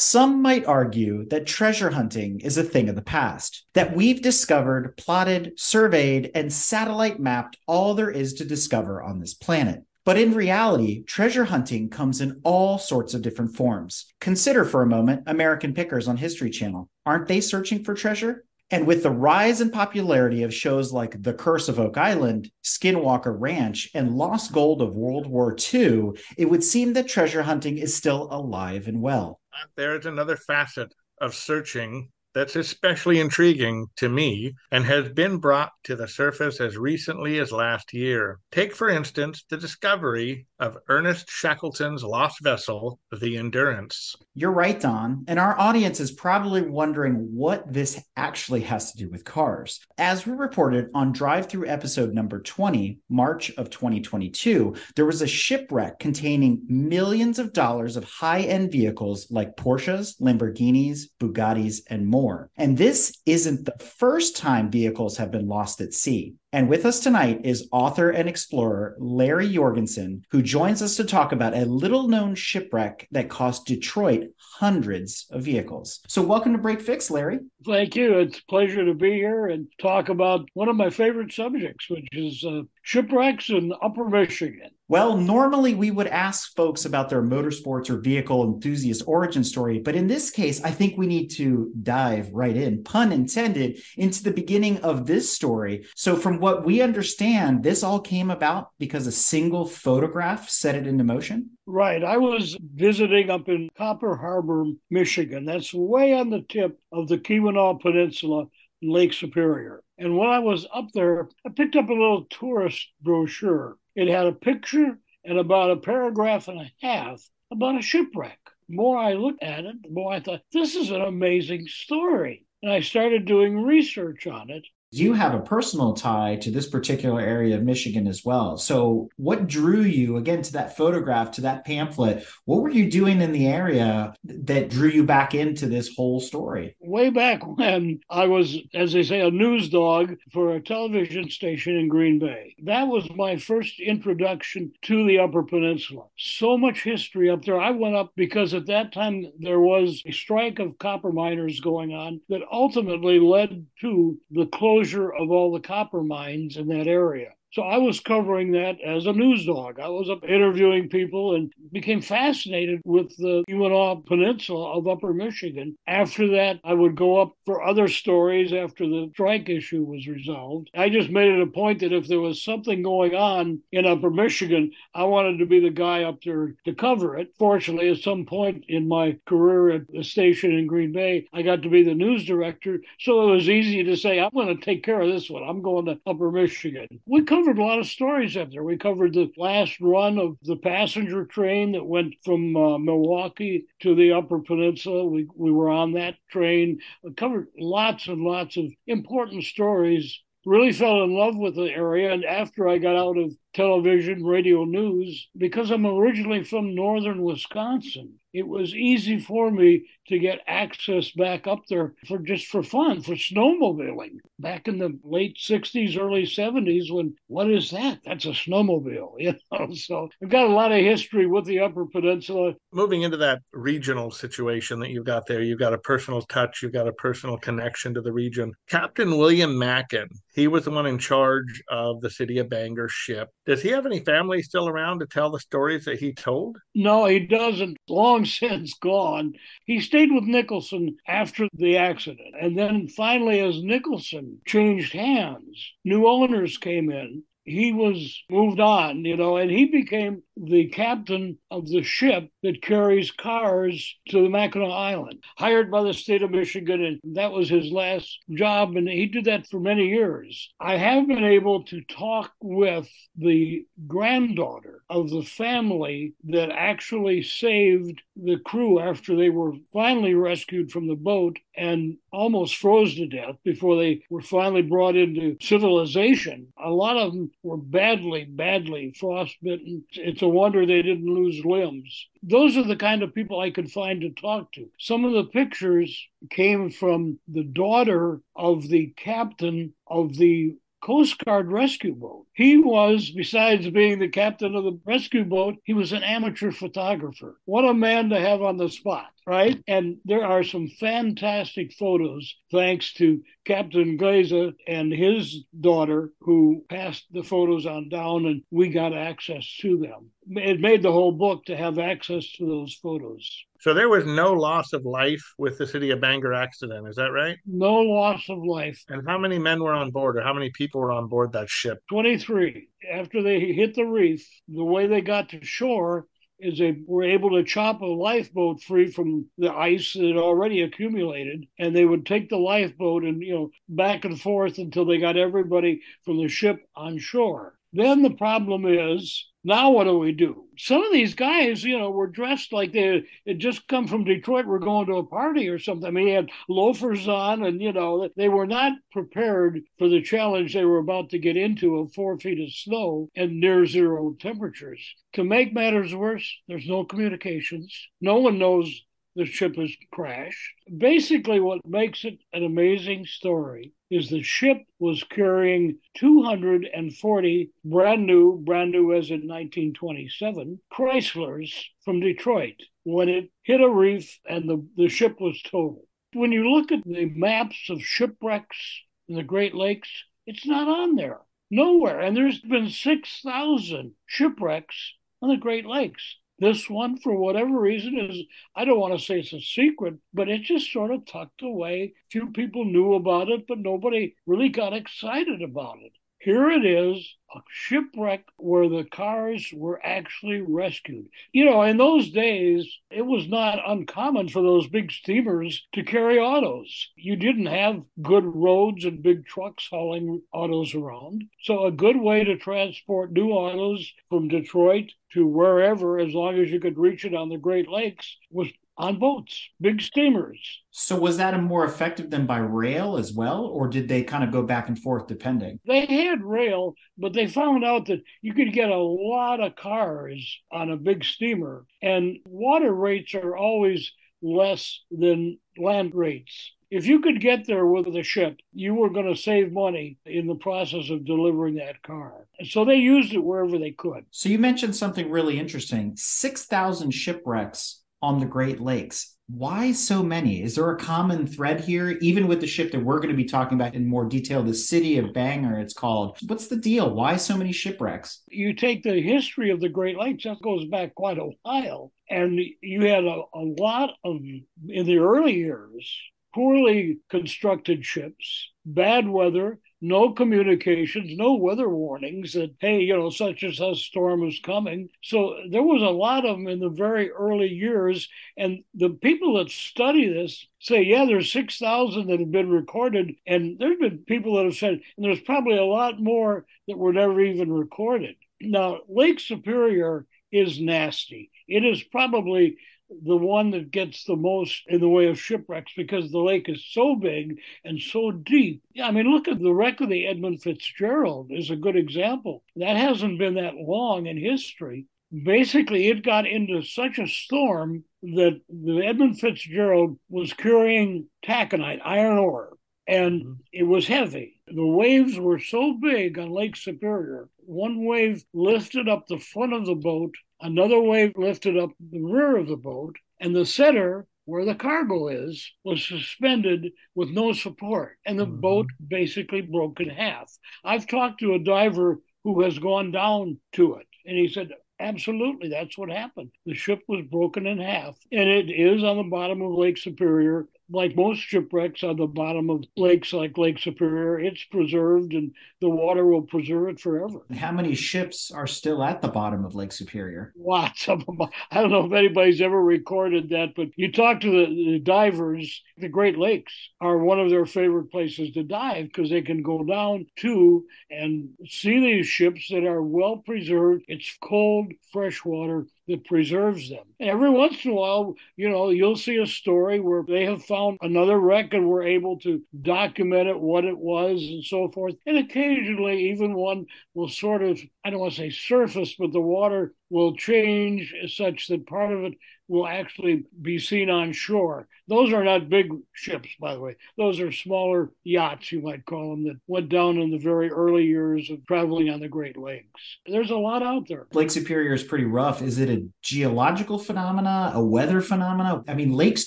Some might argue that treasure hunting is a thing of the past, that we've discovered, plotted, surveyed, and satellite mapped all there is to discover on this planet. But in reality, treasure hunting comes in all sorts of different forms. Consider for a moment American Pickers on History Channel. Aren't they searching for treasure? And with the rise in popularity of shows like The Curse of Oak Island, Skinwalker Ranch, and Lost Gold of World War II, it would seem that treasure hunting is still alive and well. There is another facet of searching that's especially intriguing to me and has been brought to the surface as recently as last year. Take, for instance, the discovery of Ernest Shackleton's lost vessel, the Endurance. You're right, Don. And our audience is probably wondering what this actually has to do with cars. As we reported on Drive Thru episode number 20, March of 2022, there was a shipwreck containing millions of dollars of high end vehicles like Porsches, Lamborghinis, Bugattis, and more more. And this isn't the first time vehicles have been lost at sea. And with us tonight is author and explorer Larry Jorgensen, who joins us to talk about a little known shipwreck that cost Detroit hundreds of vehicles. So, welcome to Break Fix, Larry. Thank you. It's a pleasure to be here and talk about one of my favorite subjects, which is uh, shipwrecks in Upper Michigan. Well, normally we would ask folks about their motorsports or vehicle enthusiast origin story, but in this case, I think we need to dive right in, pun intended, into the beginning of this story. So, from what we understand, this all came about because a single photograph set it into motion? Right. I was visiting up in Copper Harbor, Michigan. That's way on the tip of the Keweenaw Peninsula, Lake Superior. And when I was up there, I picked up a little tourist brochure it had a picture and about a paragraph and a half about a shipwreck. The more I looked at it, the more I thought, this is an amazing story. And I started doing research on it you have a personal tie to this particular area of Michigan as well. So, what drew you again to that photograph, to that pamphlet? What were you doing in the area that drew you back into this whole story? Way back when I was, as they say, a news dog for a television station in Green Bay. That was my first introduction to the Upper Peninsula. So much history up there. I went up because at that time there was a strike of copper miners going on that ultimately led to the closure closure of all the copper mines in that area. So I was covering that as a news dog. I was up interviewing people and became fascinated with the Keweenaw Peninsula of Upper Michigan. After that, I would go up for other stories after the strike issue was resolved. I just made it a point that if there was something going on in Upper Michigan, I wanted to be the guy up there to cover it. Fortunately, at some point in my career at the station in Green Bay, I got to be the news director. So it was easy to say, I'm going to take care of this one. I'm going to Upper Michigan. We covered a lot of stories up there. We covered the last run of the passenger train that went from uh, Milwaukee to the Upper Peninsula. We, we were on that train. We covered lots and lots of important stories. Really fell in love with the area. And after I got out of television, radio news, because I'm originally from northern Wisconsin, it was easy for me to get access back up there for just for fun, for snowmobiling. Back in the late 60s, early 70s, when what is that? That's a snowmobile, you know. So I've got a lot of history with the Upper Peninsula. Moving into that regional situation that you've got there, you've got a personal touch, you've got a personal connection to the region. Captain William Mackin, he was the one in charge of the city of Bangor ship. Does he have any family still around to tell the stories that he told? No, he doesn't. Long since gone. He stayed with Nicholson after the accident. And then finally, as Nicholson changed hands, new owners came in. He was moved on, you know, and he became the captain of the ship that carries cars to the Mackinac Island, hired by the state of Michigan. And that was his last job. And he did that for many years. I have been able to talk with the granddaughter of the family that actually saved the crew after they were finally rescued from the boat and almost froze to death before they were finally brought into civilization. A lot of them were badly, badly frostbitten. It's a wonder they didn't lose limbs. Those are the kind of people I could find to talk to. Some of the pictures came from the daughter of the captain of the Coast Guard rescue boat. He was, besides being the captain of the rescue boat, he was an amateur photographer. What a man to have on the spot, right? And there are some fantastic photos thanks to Captain Glazer and his daughter, who passed the photos on down, and we got access to them. It made the whole book to have access to those photos. So there was no loss of life with the city of Bangor accident. Is that right? No loss of life. And how many men were on board, or how many people were on board that ship? 23. After they hit the reef, the way they got to shore is they were able to chop a lifeboat free from the ice that had already accumulated and they would take the lifeboat and you know back and forth until they got everybody from the ship on shore then the problem is now what do we do? Some of these guys, you know, were dressed like they had just come from Detroit, were going to a party or something. I mean, they had loafers on, and you know, they were not prepared for the challenge they were about to get into of four feet of snow and near zero temperatures. To make matters worse, there's no communications. No one knows the ship has crashed. Basically, what makes it an amazing story is the ship was carrying 240 brand new, brand new as in 1927, Chryslers from Detroit when it hit a reef and the, the ship was totaled. When you look at the maps of shipwrecks in the Great Lakes, it's not on there. Nowhere. And there's been 6,000 shipwrecks on the Great Lakes. This one, for whatever reason, is I don't want to say it's a secret, but it's just sort of tucked away. Few people knew about it, but nobody really got excited about it. Here it is, a shipwreck where the cars were actually rescued. You know, in those days, it was not uncommon for those big steamers to carry autos. You didn't have good roads and big trucks hauling autos around. So, a good way to transport new autos from Detroit to wherever, as long as you could reach it on the Great Lakes, was on boats, big steamers. So was that a more effective than by rail as well, or did they kind of go back and forth depending? They had rail, but they found out that you could get a lot of cars on a big steamer, and water rates are always less than land rates. If you could get there with a ship, you were going to save money in the process of delivering that car. So they used it wherever they could. So you mentioned something really interesting 6,000 shipwrecks on the Great Lakes. Why so many? Is there a common thread here, even with the ship that we're going to be talking about in more detail, the city of Bangor, it's called? What's the deal? Why so many shipwrecks? You take the history of the Great Lakes, that goes back quite a while. And you had a, a lot of, in the early years, poorly constructed ships, bad weather, no communications, no weather warnings that, hey, you know, such and such storm is coming. So there was a lot of them in the very early years. And the people that study this say, yeah, there's 6,000 that have been recorded. And there's been people that have said, and there's probably a lot more that were never even recorded. Now, Lake Superior is nasty. It is probably the one that gets the most in the way of shipwrecks because the lake is so big and so deep. Yeah, I mean, look at the wreck of the Edmund Fitzgerald is a good example. That hasn't been that long in history. Basically, it got into such a storm that the Edmund Fitzgerald was carrying taconite, iron ore, and mm-hmm. it was heavy. The waves were so big on Lake Superior. One wave lifted up the front of the boat Another wave lifted up the rear of the boat, and the center, where the cargo is, was suspended with no support, and the mm-hmm. boat basically broke in half. I've talked to a diver who has gone down to it, and he said, Absolutely, that's what happened. The ship was broken in half, and it is on the bottom of Lake Superior. Like most shipwrecks on the bottom of lakes like Lake Superior, it's preserved and the water will preserve it forever. How many ships are still at the bottom of Lake Superior? Lots of them. I don't know if anybody's ever recorded that, but you talk to the, the divers, the Great Lakes are one of their favorite places to dive because they can go down to and see these ships that are well preserved. It's cold, fresh water that preserves them. And every once in a while, you know, you'll see a story where they have found another wreck and were able to document it, what it was, and so forth. And occasionally, even one will sort of, I don't want to say surface, but the water will change such that part of it will actually be seen on shore. Those are not big ships, by the way. Those are smaller yachts, you might call them, that went down in the very early years of traveling on the Great Lakes. There's a lot out there. Lake Superior is pretty rough. Is it a geological phenomena, a weather phenomena? I mean, lakes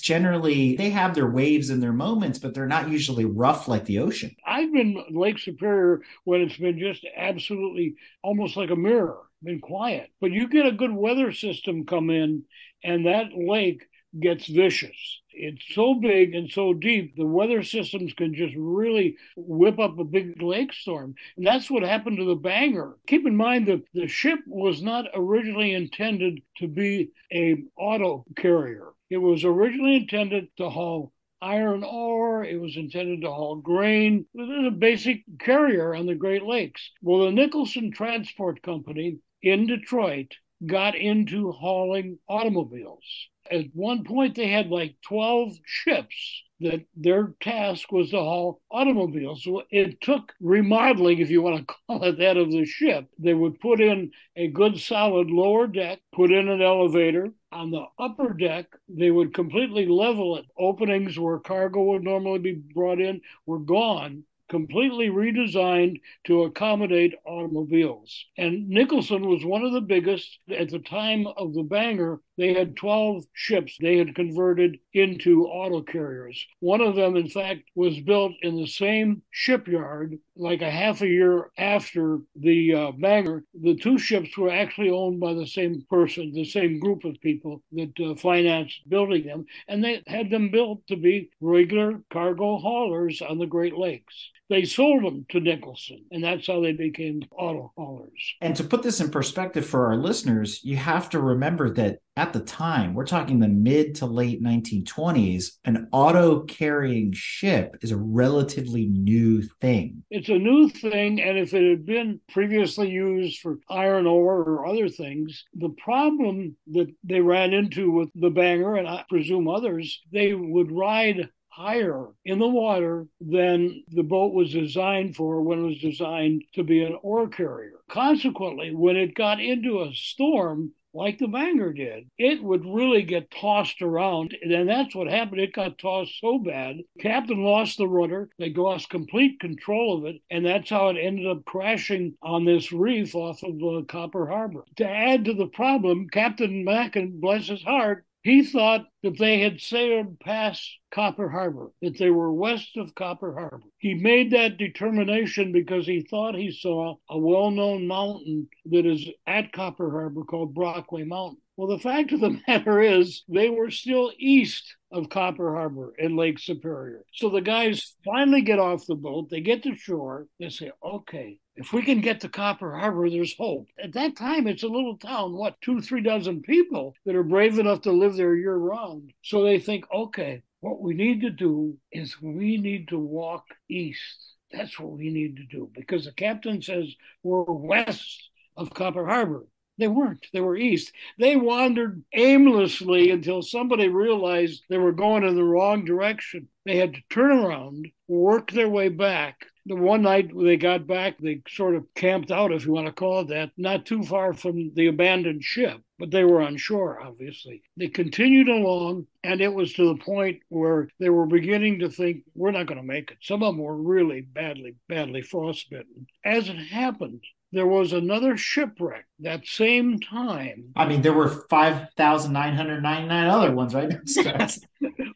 generally they have their waves and their moments, but they're not usually rough like the ocean. I've been Lake Superior when it's been just absolutely almost like a mirror been quiet. But you get a good weather system come in, and that lake gets vicious. It's so big and so deep, the weather systems can just really whip up a big lake storm. And that's what happened to the Bangor. Keep in mind that the ship was not originally intended to be a auto carrier. It was originally intended to haul iron ore. It was intended to haul grain. It was a basic carrier on the Great Lakes. Well, the Nicholson Transport Company in Detroit got into hauling automobiles. At one point, they had like 12 ships that their task was to haul automobiles. It took remodeling, if you want to call it that, of the ship. They would put in a good solid lower deck, put in an elevator. On the upper deck, they would completely level it. Openings where cargo would normally be brought in were gone completely redesigned to accommodate automobiles. And Nicholson was one of the biggest at the time of the Bangor. They had 12 ships they had converted into auto carriers. One of them, in fact, was built in the same shipyard like a half a year after the uh, Bangor. The two ships were actually owned by the same person, the same group of people that uh, financed building them, and they had them built to be regular cargo haulers on the Great Lakes they sold them to Nicholson, and that's how they became auto haulers. And to put this in perspective for our listeners, you have to remember that at the time, we're talking the mid to late 1920s, an auto carrying ship is a relatively new thing. It's a new thing. And if it had been previously used for iron ore or other things, the problem that they ran into with the Bangor, and I presume others, they would ride higher in the water than the boat was designed for when it was designed to be an ore carrier. Consequently, when it got into a storm, like the Bangor did, it would really get tossed around. And that's what happened. It got tossed so bad. Captain lost the rudder. They lost complete control of it. And that's how it ended up crashing on this reef off of uh, Copper Harbor. To add to the problem, Captain Mackin, bless his heart, he thought that they had sailed past Copper Harbor, that they were west of Copper Harbor. He made that determination because he thought he saw a well known mountain that is at Copper Harbor called Brockway Mountain. Well, the fact of the matter is, they were still east of Copper Harbor in Lake Superior. So the guys finally get off the boat, they get to shore, they say, okay, if we can get to Copper Harbor, there's hope. At that time, it's a little town, what, two, three dozen people that are brave enough to live there year round. So they think, okay, what we need to do is we need to walk east. That's what we need to do because the captain says we're west of Copper Harbor. They weren't. They were east. They wandered aimlessly until somebody realized they were going in the wrong direction. They had to turn around, work their way back. The one night they got back, they sort of camped out, if you want to call it that, not too far from the abandoned ship, but they were on shore, obviously. They continued along, and it was to the point where they were beginning to think, we're not going to make it. Some of them were really badly, badly frostbitten. As it happened, there was another shipwreck that same time. I mean, there were 5,999 other ones, right?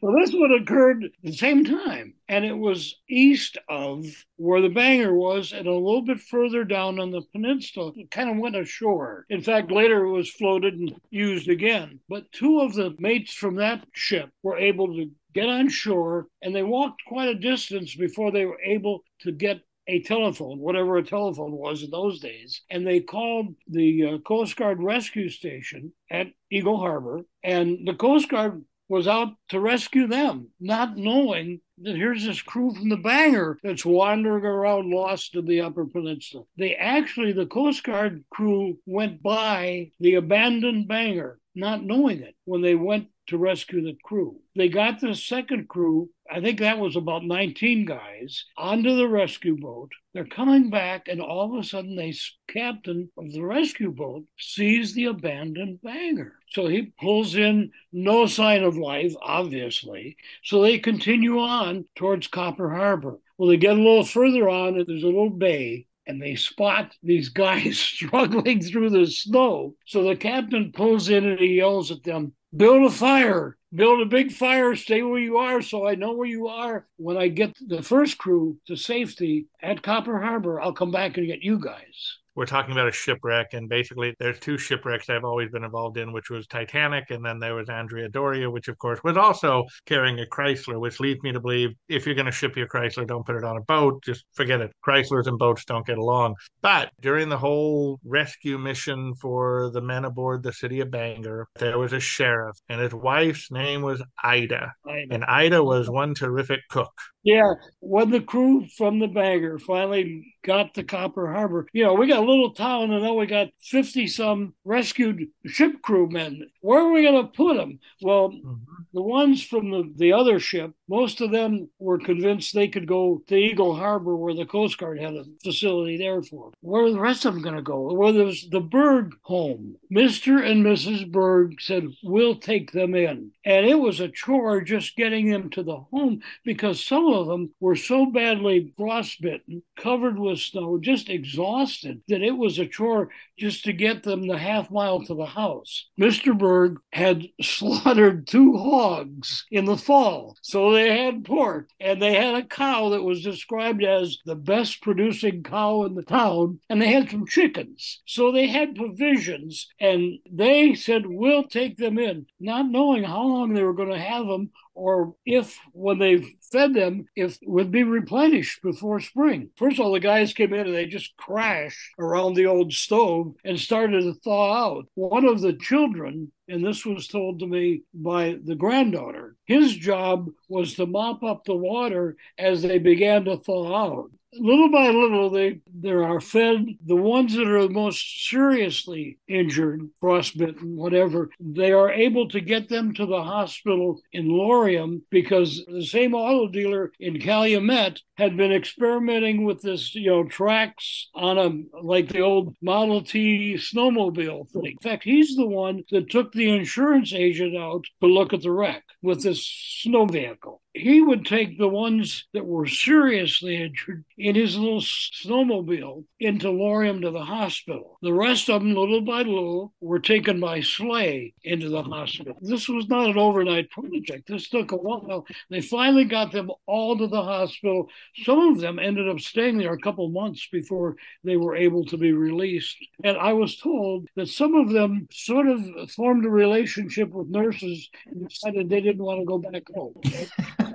well, this one occurred at the same time, and it was east of where the Bangor was, and a little bit further down on the peninsula. It kind of went ashore. In fact, later it was floated and used again. But two of the mates from that ship were able to get on shore, and they walked quite a distance before they were able to get a telephone, whatever a telephone was in those days, and they called the uh, Coast Guard rescue station at Eagle Harbor, and the Coast Guard was out to rescue them, not knowing that here's this crew from the Bangor that's wandering around lost in the Upper Peninsula. They actually, the Coast Guard crew went by the abandoned Bangor, not knowing it when they went to rescue the crew. They got the second crew, I think that was about 19 guys, onto the rescue boat. They're coming back, and all of a sudden, the captain of the rescue boat sees the abandoned Bangor. So he pulls in, no sign of life, obviously. So they continue on towards Copper Harbor. Well, they get a little further on, and there's a little bay, and they spot these guys struggling through the snow. So the captain pulls in and he yells at them, build a fire, build a big fire, stay where you are so I know where you are. When I get the first crew to safety at Copper Harbor, I'll come back and get you guys we're talking about a shipwreck and basically there's two shipwrecks i've always been involved in which was titanic and then there was andrea doria which of course was also carrying a chrysler which leads me to believe if you're going to ship your chrysler don't put it on a boat just forget it. Chryslers and boats don't get along. But during the whole rescue mission for the men aboard the city of bangor there was a sheriff and his wife's name was ida, Ida. and ida was one terrific cook yeah, when the crew from the Bangor finally got to Copper Harbor, you know, we got a little town and then we got 50 some rescued ship crewmen. Where are we going to put them? Well, mm-hmm. the ones from the, the other ship, most of them were convinced they could go to Eagle Harbor where the Coast Guard had a facility there for them. Where are the rest of them going to go? Well, there's the Berg home. Mr. and Mrs. Berg said, We'll take them in. And it was a chore just getting them to the home because some of them were so badly frostbitten, covered with snow, just exhausted, that it was a chore just to get them the half mile to the house. Mr. Berg had slaughtered two hogs in the fall. So they had pork and they had a cow that was described as the best producing cow in the town, and they had some chickens. So they had provisions, and they said, We'll take them in, not knowing how long they were going to have them or if when they fed them, if would be replenished before spring. First of all, the guys came in and they just crashed around the old stove and started to thaw out. One of the children and this was told to me by the granddaughter. His job was to mop up the water as they began to thaw out little by little, they there are fed the ones that are most seriously injured, frostbitten, whatever. They are able to get them to the hospital in Laurium because the same auto dealer in Calumet had been experimenting with this, you know, tracks on a like the old Model T snowmobile thing. In fact, he's the one that took the insurance agent out to look at the wreck with this snow vehicle he would take the ones that were seriously injured in his little snowmobile into Laurium to the hospital. The rest of them, little by little, were taken by sleigh into the hospital. This was not an overnight project. This took a while. They finally got them all to the hospital. Some of them ended up staying there a couple months before they were able to be released. And I was told that some of them sort of formed a relationship with nurses and decided they didn't want to go back home.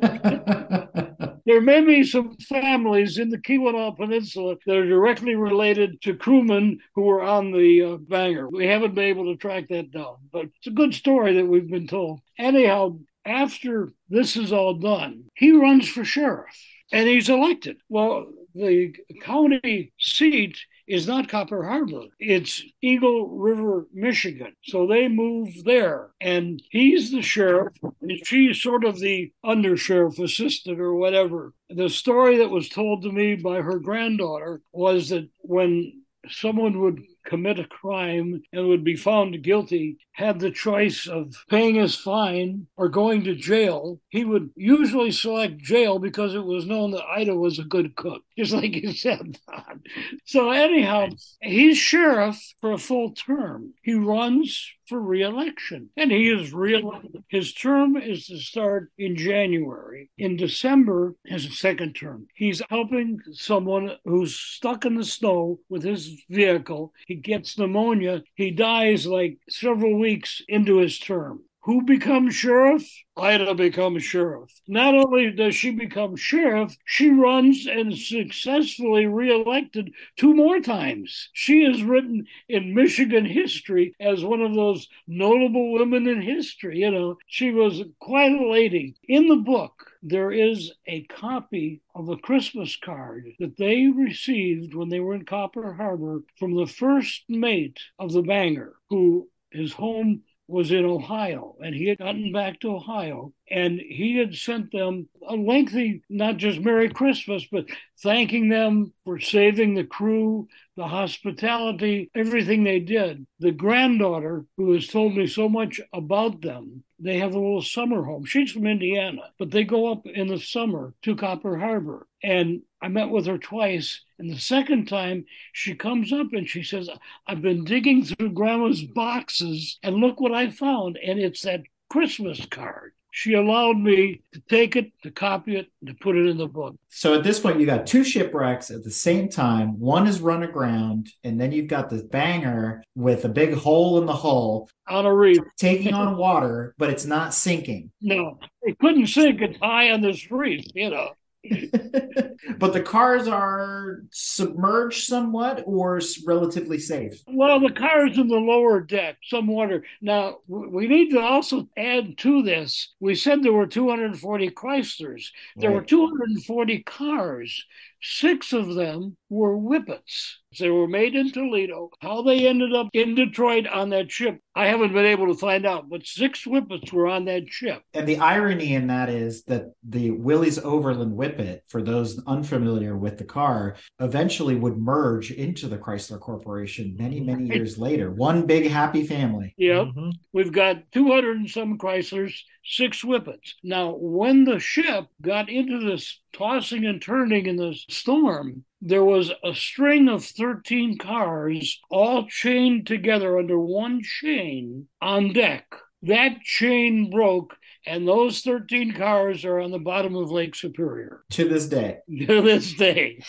there may be some families in the Keweenaw Peninsula that are directly related to crewmen who were on the uh, Bangor. We haven't been able to track that down, but it's a good story that we've been told. Anyhow, after this is all done, he runs for sheriff and he's elected. Well, the county seat is not Copper Harbor. It's Eagle River, Michigan. So they move there. And he's the sheriff, and she's sort of the undersheriff assistant or whatever. The story that was told to me by her granddaughter was that when someone would commit a crime and would be found guilty had the choice of paying his fine or going to jail, he would usually select jail because it was known that Ida was a good cook, just like you said, Don. So, anyhow, he's sheriff for a full term. He runs for reelection and he is reelected. His term is to start in January. In December, his second term. He's helping someone who's stuck in the snow with his vehicle. He he gets pneumonia. He dies like several weeks into his term. Who becomes sheriff? Ida becomes sheriff. Not only does she become sheriff, she runs and successfully reelected two more times. She is written in Michigan history as one of those notable women in history. You know, she was quite a lady. In the book, there is a copy of a Christmas card that they received when they were in Copper Harbor from the first mate of the Bangor, who his home was in Ohio and he had gotten back to Ohio and he had sent them a lengthy, not just Merry Christmas, but thanking them for saving the crew, the hospitality, everything they did. The granddaughter, who has told me so much about them, they have a little summer home. She's from Indiana, but they go up in the summer to Copper Harbor. And I met with her twice. And the second time, she comes up and she says, I've been digging through grandma's boxes and look what I found. And it's that Christmas card she allowed me to take it, to copy it, to put it in the book. So at this point, you got two shipwrecks at the same time. One is run aground, and then you've got this Bangor with a big hole in the hull on a reef, taking on water, but it's not sinking. No, it couldn't sink. It's high on this reef, you know. but the cars are submerged somewhat or relatively safe. Well, the cars in the lower deck, some water. Now, we need to also add to this. We said there were 240 Chryslers. There right. were 240 cars. Six of them were whippets. They were made in Toledo. How they ended up in Detroit on that ship, I haven't been able to find out, but six whippets were on that ship. And the irony in that is that the Willys Overland whippet, for those unfamiliar with the car, eventually would merge into the Chrysler Corporation many, many years later. One big happy family. Yep. Mm-hmm. We've got 200 and some Chryslers, six whippets. Now, when the ship got into this tossing and turning in the storm, there was a string of 13 cars all chained together under one chain on deck. That chain broke, and those 13 cars are on the bottom of Lake Superior. To this day. To this day.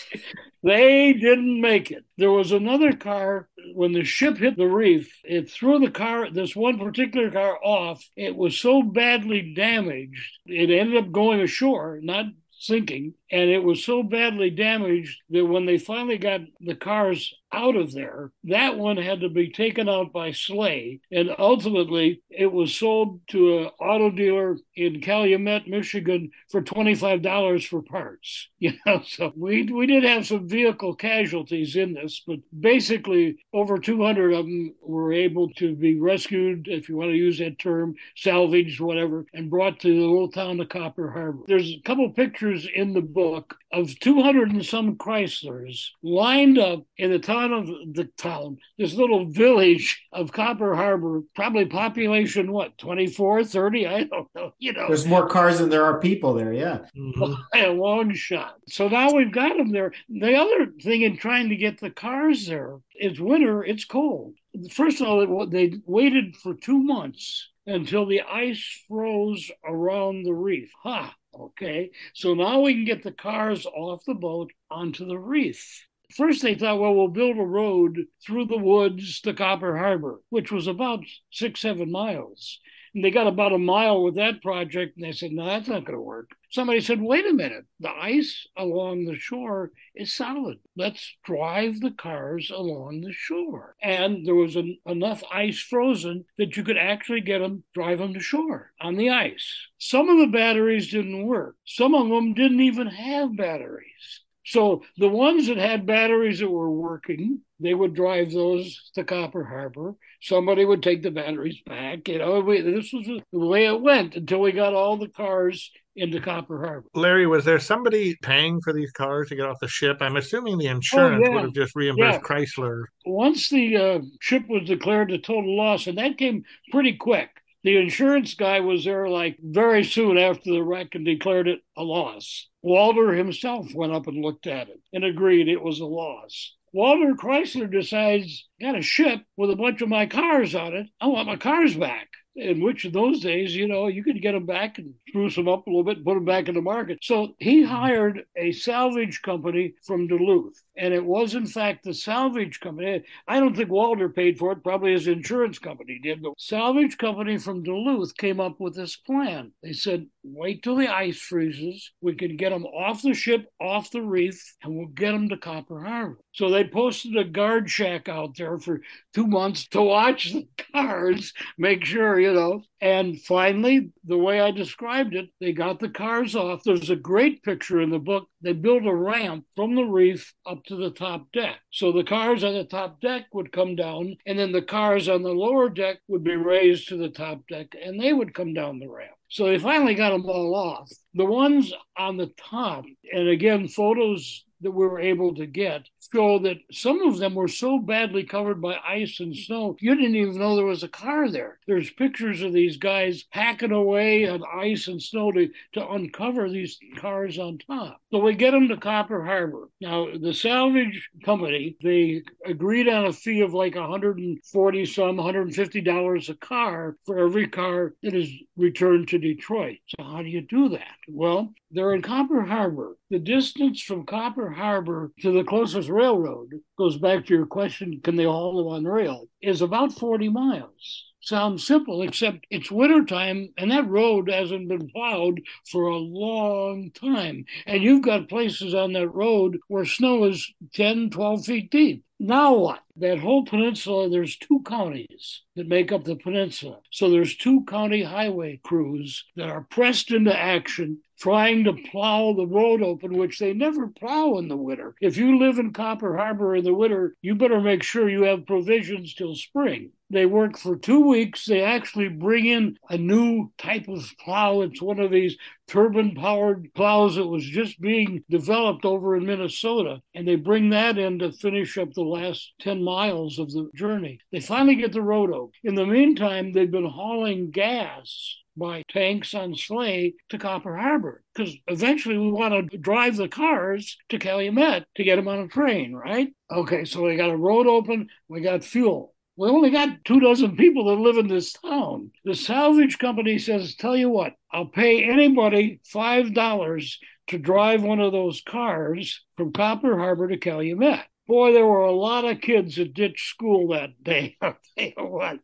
they didn't make it. There was another car, when the ship hit the reef, it threw the car, this one particular car, off. It was so badly damaged, it ended up going ashore, not sinking. And it was so badly damaged that when they finally got the cars out of there, that one had to be taken out by sleigh. And ultimately, it was sold to an auto dealer in Calumet, Michigan for $25 for parts. You know, so we, we did have some vehicle casualties in this, but basically, over 200 of them were able to be rescued, if you want to use that term, salvaged, whatever, and brought to the little town of Copper Harbor. There's a couple pictures in the book of 200 and some Chryslers lined up in the town of the town, this little village of Copper Harbor, probably population, what, 24, 30? I don't know. You know, there's more cars than there are people there. Yeah. Mm-hmm. a long shot. So now we've got them there. The other thing in trying to get the cars there, it's winter, it's cold. First of all, they waited for two months until the ice froze around the reef. Ha! Okay, so now we can get the cars off the boat onto the reef. First, they thought, well, we'll build a road through the woods to Copper Harbor, which was about six, seven miles. And they got about a mile with that project, and they said, no, that's not going to work. Somebody said, wait a minute, the ice along the shore is solid. Let's drive the cars along the shore. And there was an, enough ice frozen that you could actually get them, drive them to shore on the ice. Some of the batteries didn't work, some of them didn't even have batteries. So the ones that had batteries that were working, they would drive those to Copper Harbor. Somebody would take the batteries back. You know, we, this was the way it went until we got all the cars into Copper Harbor. Larry, was there somebody paying for these cars to get off the ship? I'm assuming the insurance oh, yeah. would have just reimbursed yeah. Chrysler. Once the uh, ship was declared a total loss, and that came pretty quick. The insurance guy was there like very soon after the wreck and declared it a loss. Walter himself went up and looked at it and agreed it was a loss. Walter Chrysler decides, got a ship with a bunch of my cars on it. I want my cars back. in which in those days, you know, you could get them back and spruce them up a little bit and put them back in the market. So he hired a salvage company from Duluth. And it was, in fact, the salvage company. I don't think Walter paid for it, probably his insurance company did. The salvage company from Duluth came up with this plan. They said, wait till the ice freezes. We can get them off the ship, off the reef, and we'll get them to Copper Harbor. So they posted a guard shack out there for two months to watch the cars, make sure, you know. And finally, the way I described it, they got the cars off. There's a great picture in the book. They built a ramp from the reef up to the top deck. So the cars on the top deck would come down, and then the cars on the lower deck would be raised to the top deck, and they would come down the ramp. So they finally got them all off. The ones on the top, and again, photos that we were able to get show that some of them were so badly covered by ice and snow, you didn't even know there was a car there. There's pictures of these guys hacking away on ice and snow to, to uncover these cars on top. So we get them to Copper Harbor. Now, the salvage company, they agreed on a fee of like 140 some, $150 a car for every car that is returned to Detroit. So, how do you do that? Well, they're in Copper Harbor. The distance from Copper Harbor to the closest railroad goes back to your question can they haul them on rail? Is about 40 miles sounds simple, except it's wintertime and that road hasn't been plowed for a long time. And you've got places on that road where snow is 10, 12 feet deep. Now what? That whole peninsula, there's two counties that make up the peninsula. So there's two county highway crews that are pressed into action trying to plow the road open, which they never plow in the winter. If you live in Copper Harbor in the winter, you better make sure you have provisions till spring. They work for two weeks. They actually bring in a new type of plow. It's one of these turbine powered plows that was just being developed over in Minnesota. And they bring that in to finish up the last 10 miles of the journey. They finally get the road open. In the meantime, they've been hauling gas by tanks on sleigh to Copper Harbor because eventually we want to drive the cars to Calumet to get them on a train, right? Okay, so we got a road open, we got fuel. We only got two dozen people that live in this town. The salvage company says, Tell you what, I'll pay anybody $5 to drive one of those cars from Copper Harbor to Calumet boy, there were a lot of kids that ditched school that day. What.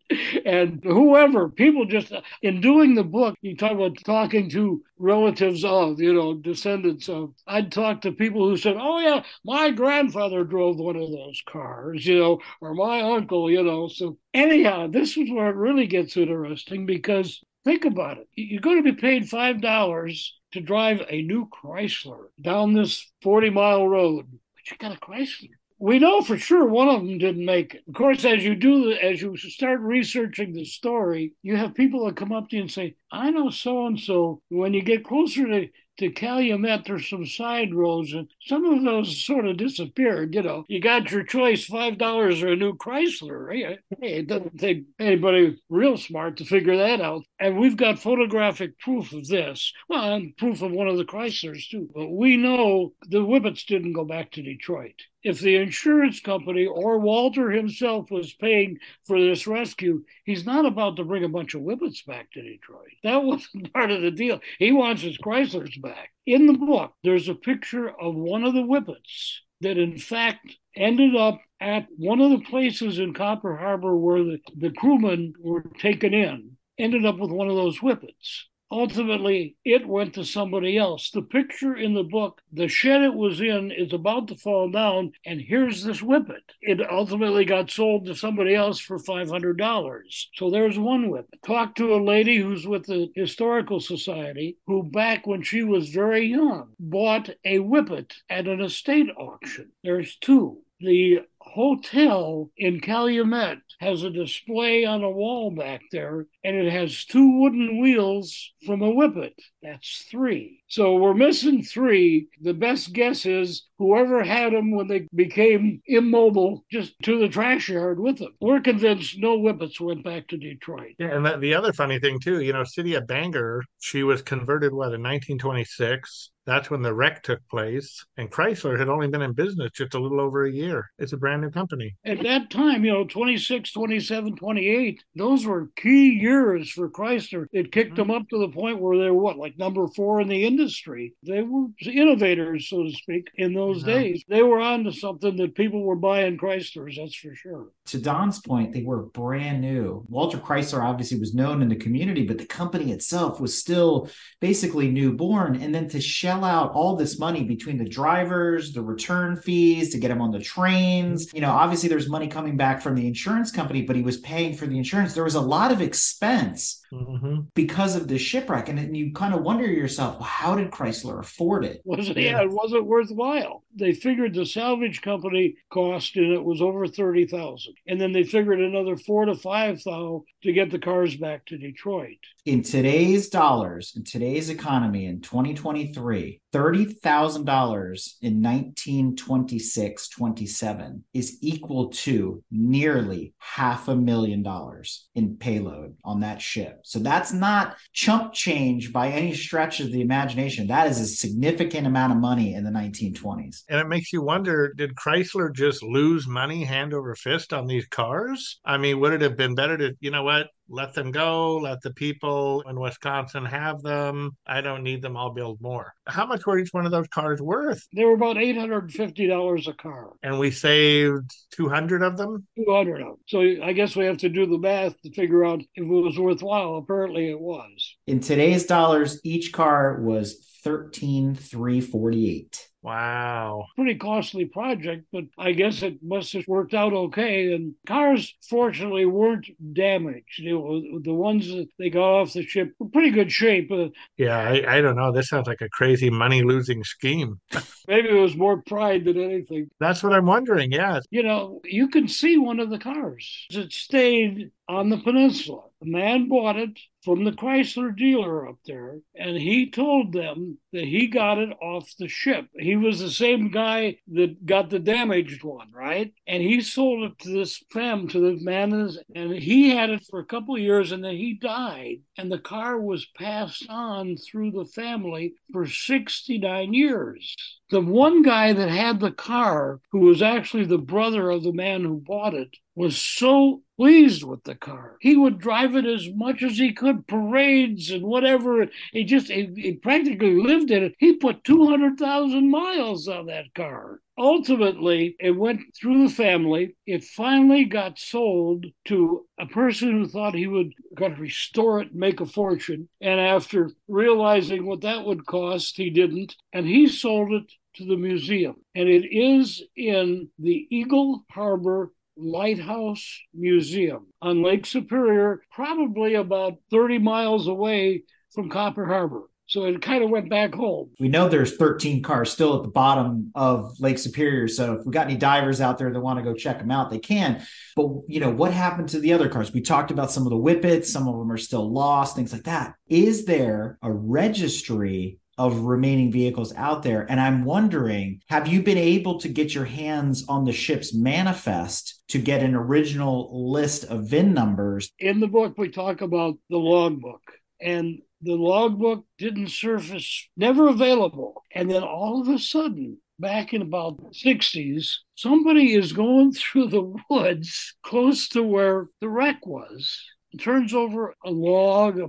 And whoever, people just, in doing the book, you talk about talking to relatives of, you know, descendants of. I'd talk to people who said, oh, yeah, my grandfather drove one of those cars, you know, or my uncle, you know. So, anyhow, this is where it really gets interesting because think about it. You're going to be paid $5 to drive a new Chrysler down this 40 mile road, but you got a Chrysler we know for sure one of them didn't make it. Of course, as you do, as you start researching the story, you have people that come up to you and say, I know so and so. When you get closer to to Calumet, there's some side roads, and some of those sort of disappeared. You know, you got your choice: five dollars or a new Chrysler. Hey, it doesn't take anybody real smart to figure that out. And we've got photographic proof of this. Well, and proof of one of the Chryslers too. But we know the Whippets didn't go back to Detroit if the insurance company or Walter himself was paying for this rescue, he's not about to bring a bunch of whippets back to Detroit. That wasn't part of the deal. He wants his Chryslers back. In the book, there's a picture of one of the whippets that, in fact, ended up at one of the places in Copper Harbor where the, the crewmen were taken in, ended up with one of those whippets ultimately it went to somebody else. The picture in the book, the shed it was in is about to fall down, and here's this whippet. It ultimately got sold to somebody else for $500. So there's one whippet. Talked to a lady who's with the Historical Society who, back when she was very young, bought a whippet at an estate auction. There's two. The hotel in Calumet has a display on a wall back there, and it has two wooden wheels from a whippet. That's three. So we're missing three. The best guess is whoever had them when they became immobile, just to the trash yard with them. We're convinced no whippets went back to Detroit. Yeah, and that, the other funny thing too, you know, City of Bangor, she was converted what in 1926. That's when the wreck took place, and Chrysler had only been in business just a little over a year. It's a brand brand new company. At that time, you know, 26, 27, 28, those were key years for Chrysler. It kicked them mm-hmm. up to the point where they were what, like number four in the industry. They were innovators, so to speak, in those Yeah. days. They were onto something that people were buying Chryslers, that's for sure. To Don's point, they were brand new. Walter Chrysler obviously was known in the community, but the company itself was still basically newborn. And then to shell out all this money between the drivers, the return fees, to get them on the trains, you know, obviously there's money coming back from the insurance company, but he was paying for the insurance. There was a lot of expense Mhm. because of the shipwreck. And then you kind of wonder yourself, well, how did Chrysler afford it? Was it, yeah, it wasn't worthwhile. They figured the salvage company cost and it was over thirty thousand, and then they figured another four to five thousand to get the cars back to Detroit. In today's dollars, in today's economy in 2023, $30,000 in 1926 27 is equal to nearly half a million dollars in payload on that ship. So that's not chump change by any stretch of the imagination. That is a significant amount of money in the 1920s. And it makes you wonder did Chrysler just lose money hand over fist on these cars? I mean, would it have been better to, you know what, let them go, let the people in Wisconsin have them? I don't need them, I'll build more. How much were each one of those cars worth? They were about eight hundred and fifty dollars a car, And we saved 200 of them? two hundred of them. So I guess we have to do the math to figure out if it was worthwhile. Apparently, it was. In today's dollars, each car was 13,348. Wow. pretty costly project, but I guess it must have worked out okay. And cars, fortunately, weren't damaged. You know, the ones that they got off the ship were pretty good shape. Uh, Yeah, I, I don't know. This sounds like a crazy money losing scheme. maybe it was more pride than anything. That's what I'm wondering. Yeah. You know, you can see one of the cars. It stayed on the peninsula. The man bought it from the Chrysler dealer up there, and he told them that he got it off the ship. He was the same guy that got the damaged one, right? And he sold it to this femme, to the man, and he had it for a couple of years, and then he died. And the car was passed on through the family for 69 years. The one guy that had the car, who was actually the brother of the man who bought it, was so pleased with the car. He would drive it as much as he could, parades and whatever. He just he, he practically lived in it. He put 200,000 miles on that car. Ultimately, it went through the family. It finally got sold to a person who thought he would going to restore it, and make a fortune. And after realizing what that would cost, he didn't. And he sold it to the museum. And it is in the Eagle Harbor Lighthouse Museum on Lake Superior, probably about 30 miles away from Copper Harbor. So it kind of went back home. We know there's 13 cars still at the bottom of Lake Superior. So if we got any divers out there that want to go check them out, they can. But you know, what happened to the other cars? We talked about some of the whippets, some of them are still lost, things like that. Is there a registry of remaining vehicles out there? And I'm wondering, have you been able to get your hands on the ship's manifest to get an original list of VIN numbers? In the book, we talk about the logbook, and the logbook didn't surface, never available. And then all of a sudden, back in about the 60s, somebody is going through the woods close to where the wreck was. Turns over a log, a,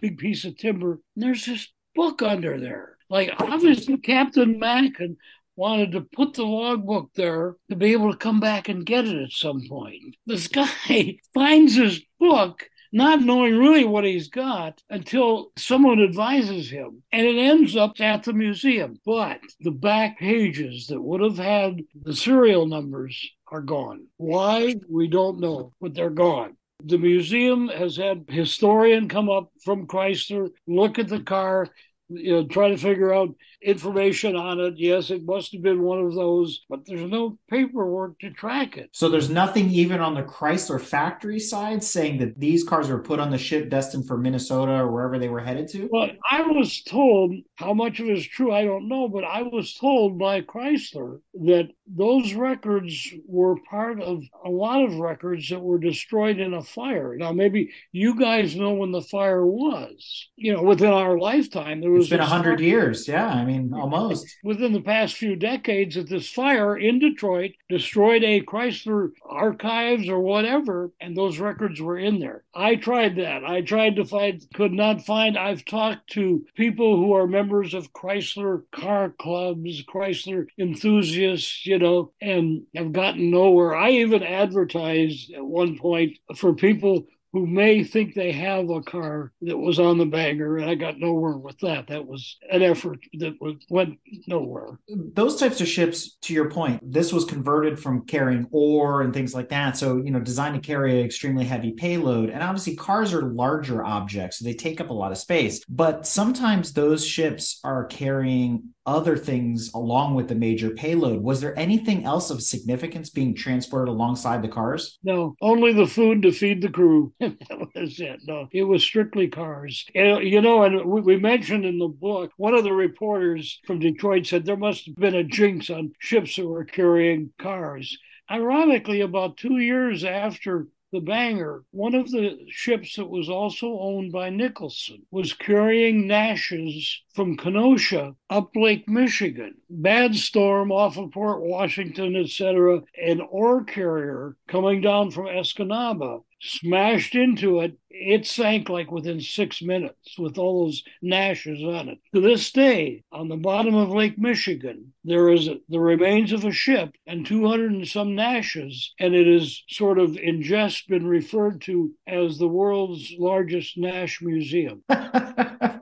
big piece of timber, and there's this book under there. Like obviously Captain Mackin wanted to put the logbook there to be able to come back and get it at some point. This guy finds his book not knowing really what he's got until someone advises him. And it ends up at the museum. But the back pages that would have had the serial numbers are gone. Why? We don't know, but they're gone. The museum has had historian come up from Chrysler, look at the car, you know, try to figure out information on it. Yes, it must have been one of those, but there's no paperwork to track it. So there's nothing even on the Chrysler factory side saying that these cars were put on the ship destined for Minnesota or wherever they were headed to? Well, I was told how much of it is true, I don't know, but I was told by Chrysler that those records were part of a lot of records that were destroyed in a fire. Now, maybe you guys know when the fire was. You know, within our lifetime, there was it's been a hundred years. Yeah, I mean, almost within the past few decades. That this fire in Detroit destroyed a Chrysler archives or whatever, and those records were in there. I tried that. I tried to find, could not find. I've talked to people who are members of Chrysler car clubs, Chrysler enthusiasts, you know, and have gotten nowhere. I even advertised at one point for people who may think they have a car that was on the Bangor, and I got nowhere with that. That was an effort that went nowhere. Those types of ships, to your point, this was converted from carrying ore and things like that. So, you know, designed to carry an extremely heavy payload. And obviously, cars are larger objects, so they take up a lot of space. But sometimes those ships are carrying other things along with the major payload. Was there anything else of significance being transported alongside the cars? No, only the food to feed the crew. that was it. No, it was strictly cars. And, you know, and we mentioned in the book, one of the reporters from Detroit said there must have been a jinx on ships that were carrying cars. Ironically, about two years after the Bangor, one of the ships that was also owned by Nicholson, was carrying Nashes from Kenosha up Lake Michigan. Bad storm off of Port Washington, etc. An ore carrier coming down from Escanaba smashed into it. It sank like within six minutes with all those Nashes on it. To this day, on the bottom of Lake Michigan, there is the remains of a ship and 200 and some Nashes, and it is sort of in jest been referred to as the world's largest Nash museum.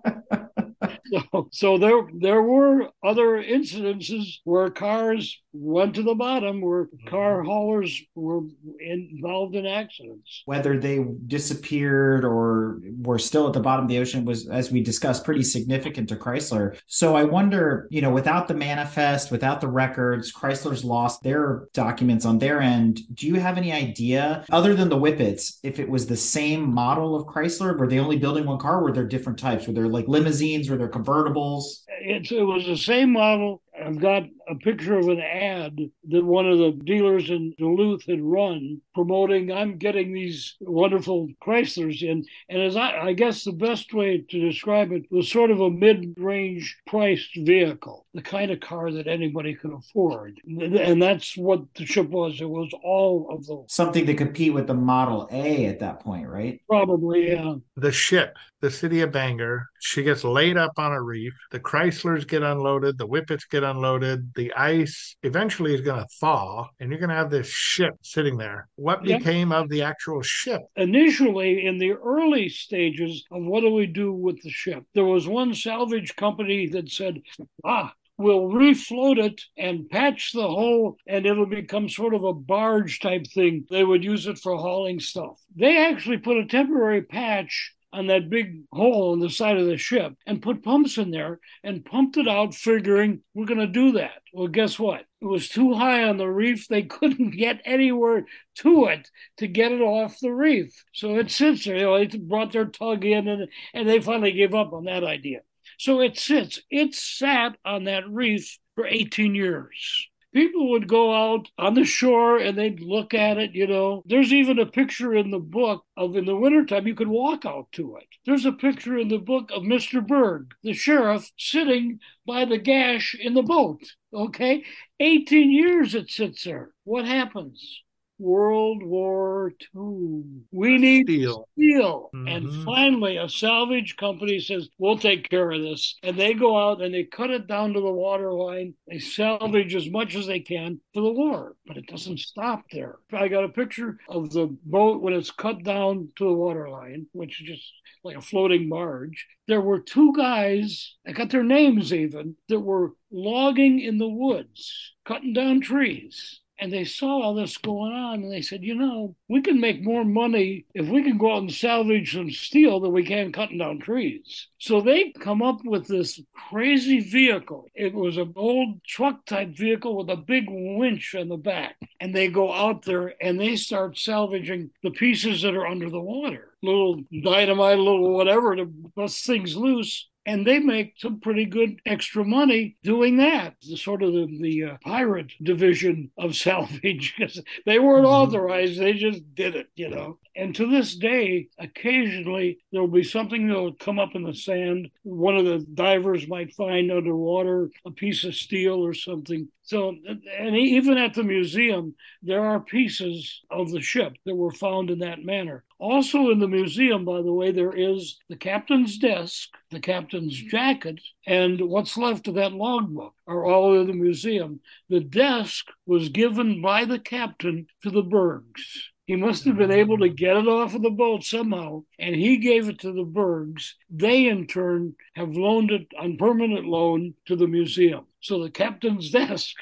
so, so there there were other incidences where cars went to the bottom, where car mm-hmm. haulers were involved in accidents. Whether they disappeared or were still at the bottom of the ocean was, as we discussed, pretty significant to Chrysler. So I wonder, you know, without the manifest, without the records, Chrysler's lost their documents on their end. Do you have any idea, other than the Whippets, if it was the same model of Chrysler? Were they only building one car? Were there different types? Were there like limousines? Were there convertibles? It, it was the same model. I've got a picture of an ad that one of the dealers in Duluth had run promoting I'm getting these wonderful Chryslers in. And as I, I guess the best way to describe it was sort of a mid range priced vehicle, the kind of car that anybody could afford. And that's what the ship was. It was all of those. Something to compete with the Model A at that point, right? Probably, yeah. The ship, the city of Bangor, she gets laid up on a reef. The Chryslers get unloaded, the Whippets get unloaded, the ice eventually is going to thaw, and you're going to have this ship sitting there. What yep. became of the actual ship? Initially, in the early stages of what do we do with the ship, there was one salvage company that said, ah, we'll refloat it and patch the hole and it'll become sort of a barge type thing. They would use it for hauling stuff. They actually put a temporary patch on that big hole on the side of the ship and put pumps in there and pumped it out, figuring we're going to do that. Well, guess what? It was too high on the reef. They couldn't get anywhere to it to get it off the reef. So it sits there. You know, they brought their tug in and, and they finally gave up on that idea. So it sits. It sat on that reef for 18 years people would go out on the shore and they'd look at it, you know. There's even a picture in the book of in the wintertime you could walk out to it. There's a picture in the book of Mr. Berg, the sheriff, sitting by the gash in the boat. Okay? 18 years it sits there. What happens? World War II. We need steel. steel. Mm-hmm. And finally, a salvage company says, We'll take care of this. And they go out and they cut it down to the water line. They salvage as much as they can for the war, but it doesn't stop there. I got a picture of the boat when it's cut down to the water line, which is just like a floating barge. There were two guys, I got their names even, that were logging in the woods, cutting down trees and they saw all this going on and they said, you know, we can make more money if we can go out and salvage some steel than we can cutting down trees. So they come up with this crazy vehicle. It was an old truck type vehicle with a big winch on the back. And they go out there and they start salvaging the pieces that are under the water. Little dynamite, little whatever to bust things loose and they make some pretty good extra money doing that. The sort of the, the uh, pirate division of salvage because they weren't mm-hmm. authorized; they just did it, you know. And to this day, occasionally there'll be something that'll come up in the sand. One of the divers might find underwater a piece of steel or something. So, and even at the museum, there are pieces of the ship that were found in that manner. Also, in the museum, by the way, there is the captain's desk, the captain's mm-hmm. jacket, and what's left of that logbook are all in the museum. The desk was given by the captain to the Bergs. He must have been able to mm. get it off of the boat somehow, and he gave it to the Bergs. They, in turn, have loaned it on permanent loan to the museum. So the captain's desk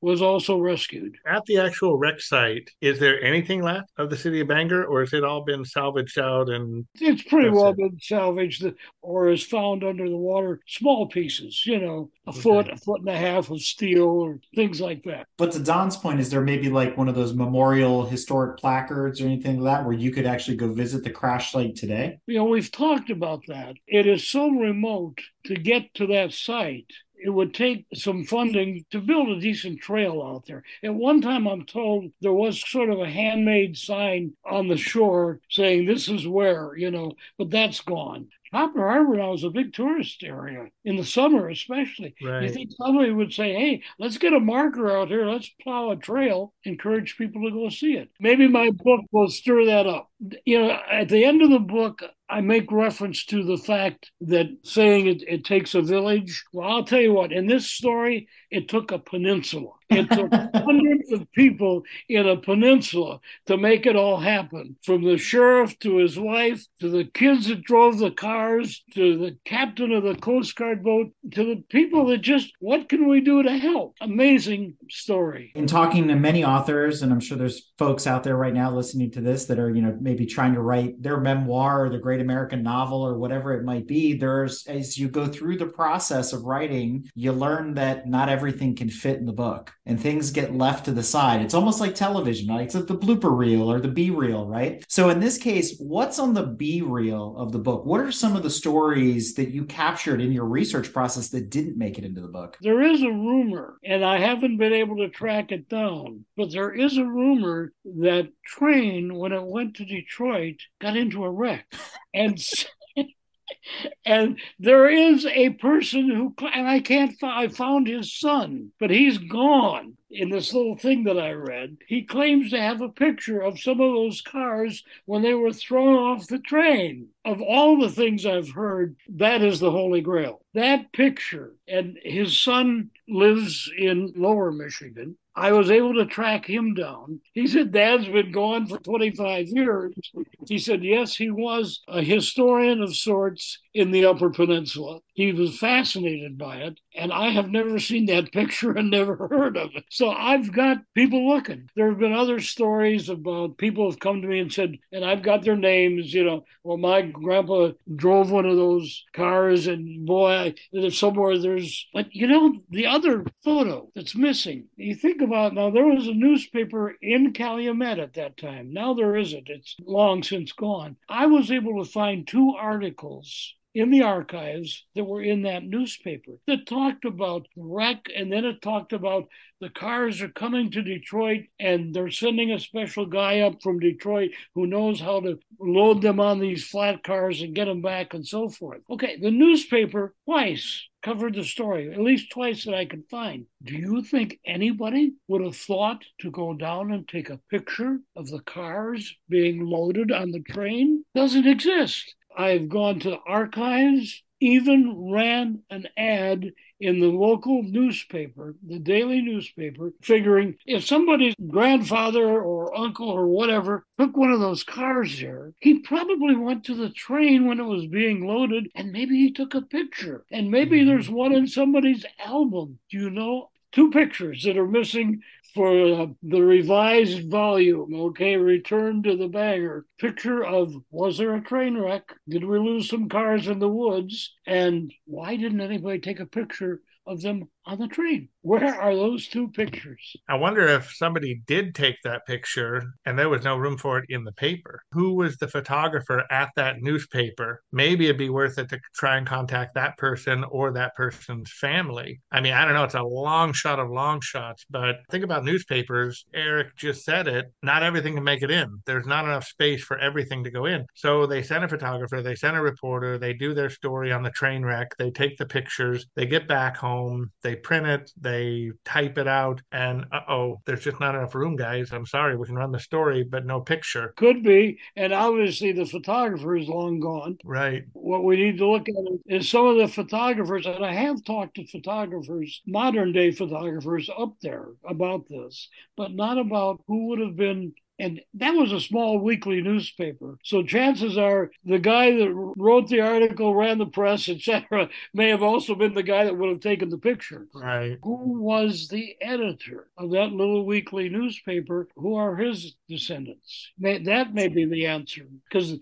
was also rescued. At the actual wreck site, is there anything left of the city of Bangor, or has it all been salvaged out? And it's pretty well it? been salvaged, or is found under the water. Small pieces, you know, a okay. foot, a foot and a half of steel, or things like that. But to Don's point, is there maybe like one of those memorial historic placards or anything like that, where you could actually go visit the crash site today? You know, we've talked about that. It is so remote to get to that site it would take some funding to build a decent trail out there. At one time, I'm told there was sort of a handmade sign on the shore saying, This is where, you know, but that's gone. Copper Harbor now is a big tourist area in the summer, especially. Right. You think somebody would say, "Hey, let's get a marker out here. Let's plow a trail. Encourage people to go see it." Maybe my book will stir that up. You know, at the end of the book, I make reference to the fact that saying it, it takes a village. Well, I'll tell you what, in this story, it took a peninsula. It took hundreds of people in a peninsula to make it all happen from the sheriff to his wife to the kids that drove the cars to the captain of the Coast Guard boat to the people that just, what can we do to help? Amazing story. In talking to many authors, and I'm sure there's folks out there right now listening to this that are, you know, maybe trying to write their memoir or the great American novel or whatever it might be, there's, as you go through the process of writing, you learn that not everything can fit in the book and things get left to the side. It's almost like television, right? It's like the blooper reel or the B reel, right? So in this case, what's on the B reel of the book? What are some of the stories that you captured in your research process that didn't make it into the book? There is a rumor, and I haven't been able to track it down, but there is a rumor that train, when it went to Detroit, got into a wreck. And and there is a person who, and I can't, I found his son, but he's gone in this little thing that I read. He claims to have a picture of some of those cars when they were thrown off the train. Of all the things I've heard, that is the Holy Grail. That picture, and his son lives in lower Michigan. I was able to track him down. He said, Dad's been gone for 25 years. He said, Yes, he was a historian of sorts in the Upper Peninsula. He was fascinated by it. And I have never seen that picture and never heard of it. So I've got people looking. There have been other stories about people have come to me and said, and I've got their names, you know, well, my grandpa drove one of those cars, and boy, there's somewhere there's, but you know, the other photo that's missing, you think about now, there was a newspaper in Calumet at that time. Now there isn't. It's long since gone. I was able to find two articles in the archives that were in that newspaper that talked about wreck and then it talked about the cars are coming to Detroit and they're sending a special guy up from Detroit who knows how to load them on these flat cars and get them back and so forth. Okay, the newspaper twice covered the story, at least twice that I could find. Do you think anybody would have thought to go down and take a picture of the cars being loaded on the train? Doesn't exist. I've gone to the archives, even ran an ad in the local newspaper, the daily newspaper, figuring if somebody's grandfather or uncle or whatever took one of those cars there, he probably went to the train when it was being loaded and maybe he took a picture. And maybe mm-hmm. there's one in somebody's album. Do you know? Two pictures that are missing for the revised volume, okay, Return to the Bangor. Picture of was there a train wreck? Did we lose some cars in the woods? And why didn't anybody take a picture of them on the train. Where are those two pictures? I wonder if somebody did take that picture and there was no room for it in the paper. Who was the photographer at that newspaper? Maybe it'd be worth it to try and contact that person or that person's family. I mean, I don't know. It's a long shot of long shots, but think about newspapers. Eric just said it. Not everything can make it in. There's not enough space for everything to go in. So they send a photographer, they send a reporter, they do their story on the train wreck, they take the pictures, they get back home, they print it, they type it out, and uh oh, there's just not enough room, guys. I'm sorry, we can run the story, but no picture. Could be. And obviously, the photographer is long gone. Right. What we need to look at is some of the photographers, and I have talked to photographers, modern day photographers up there about this, but not about who would have been and that was a small weekly newspaper. So chances are the guy that wrote the article, ran the press, etc., may have also been the guy that would have taken the picture. Right. Who was the editor of that little weekly newspaper? Who are his descendants? May, that may be the answer. Because